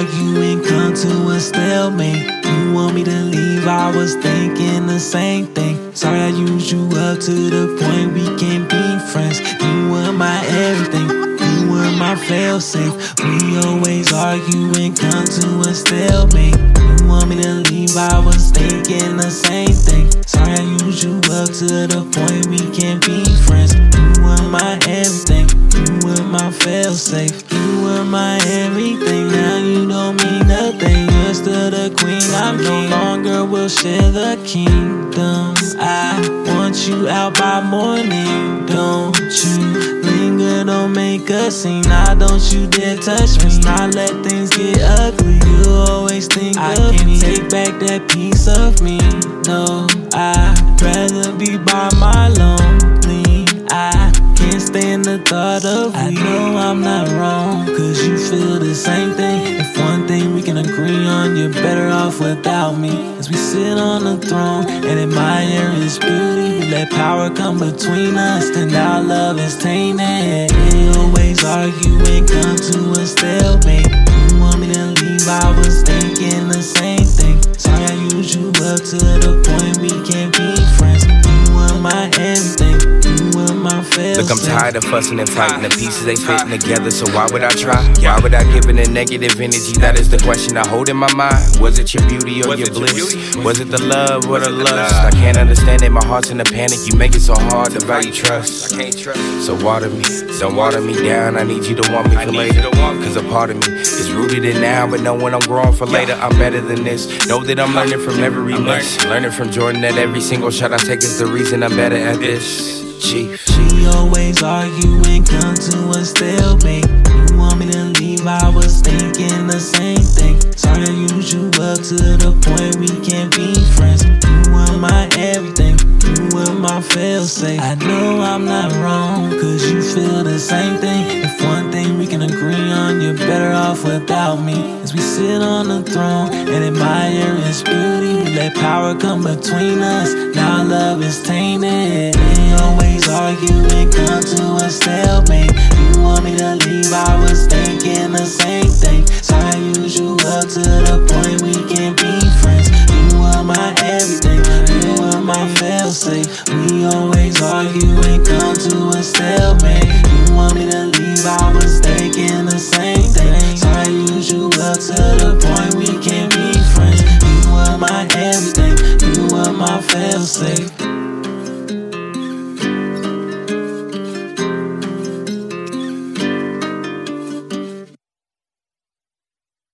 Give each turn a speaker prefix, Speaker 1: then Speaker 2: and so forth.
Speaker 1: argue and come to a stalemate. You want me to leave, I was thinking the same thing. Sorry I used you up to the point we can't be friends. You were my everything, you were my fail safe. We always argue and come to a stalemate. You want me to leave, I was thinking the same thing. Sorry I used you up to the point we can't be friends. You were my everything, you were my fail safe. You were my everything, now you don't mean nothing. You're still the queen, I no longer will share the kingdom. I want you out by morning, don't you linger, don't make a scene. Now don't you dare touch me, not let things get ugly. You always think I of can't me. take back that piece of me. No, I'd rather be by thought of. I know I'm not wrong, cause you feel the same thing. If one thing we can agree on, you're better off without me. As we sit on the throne and admire his beauty, let power come between us, then our love is tainted. We always argue and come to a stalemate.
Speaker 2: Look, I'm tired of fussing and fighting. The pieces ain't fitting together, so why would I try? Why would I give in a negative energy? That is the question I hold in my mind. Was it your beauty or your bliss? Was it the love or the lust? I can't understand it. My heart's in a panic. You make it so hard to value trust. I can't trust. So water me, don't water me down. I need you to want me for later. Cause a part of me is rooted in now, but know when I'm growing for later, I'm better than this. Know that I'm learning from every miss. Learning from Jordan that every single shot I take is the reason I'm better at this. Chief.
Speaker 1: We always argue and come to a stalemate. You want me to leave, I was thinking the same thing. Sorry I used you up to the point we can't be friends. You were my everything, you were my fail safe. I know I'm not wrong, cause you feel the same thing. If one thing we can agree on, you're better off without me. As we sit on the throne and admire its beauty, we let power come between us. Stalemate. You want me to leave, I was thinking the same thing. So I used you up to the point we can't be friends. You were my everything, you were my fail safe. We always argue and come to a stalemate. You want me to leave, I was thinking the same thing. Sorry I used you up to the point we can't be friends. You were my everything, you were my fail safe.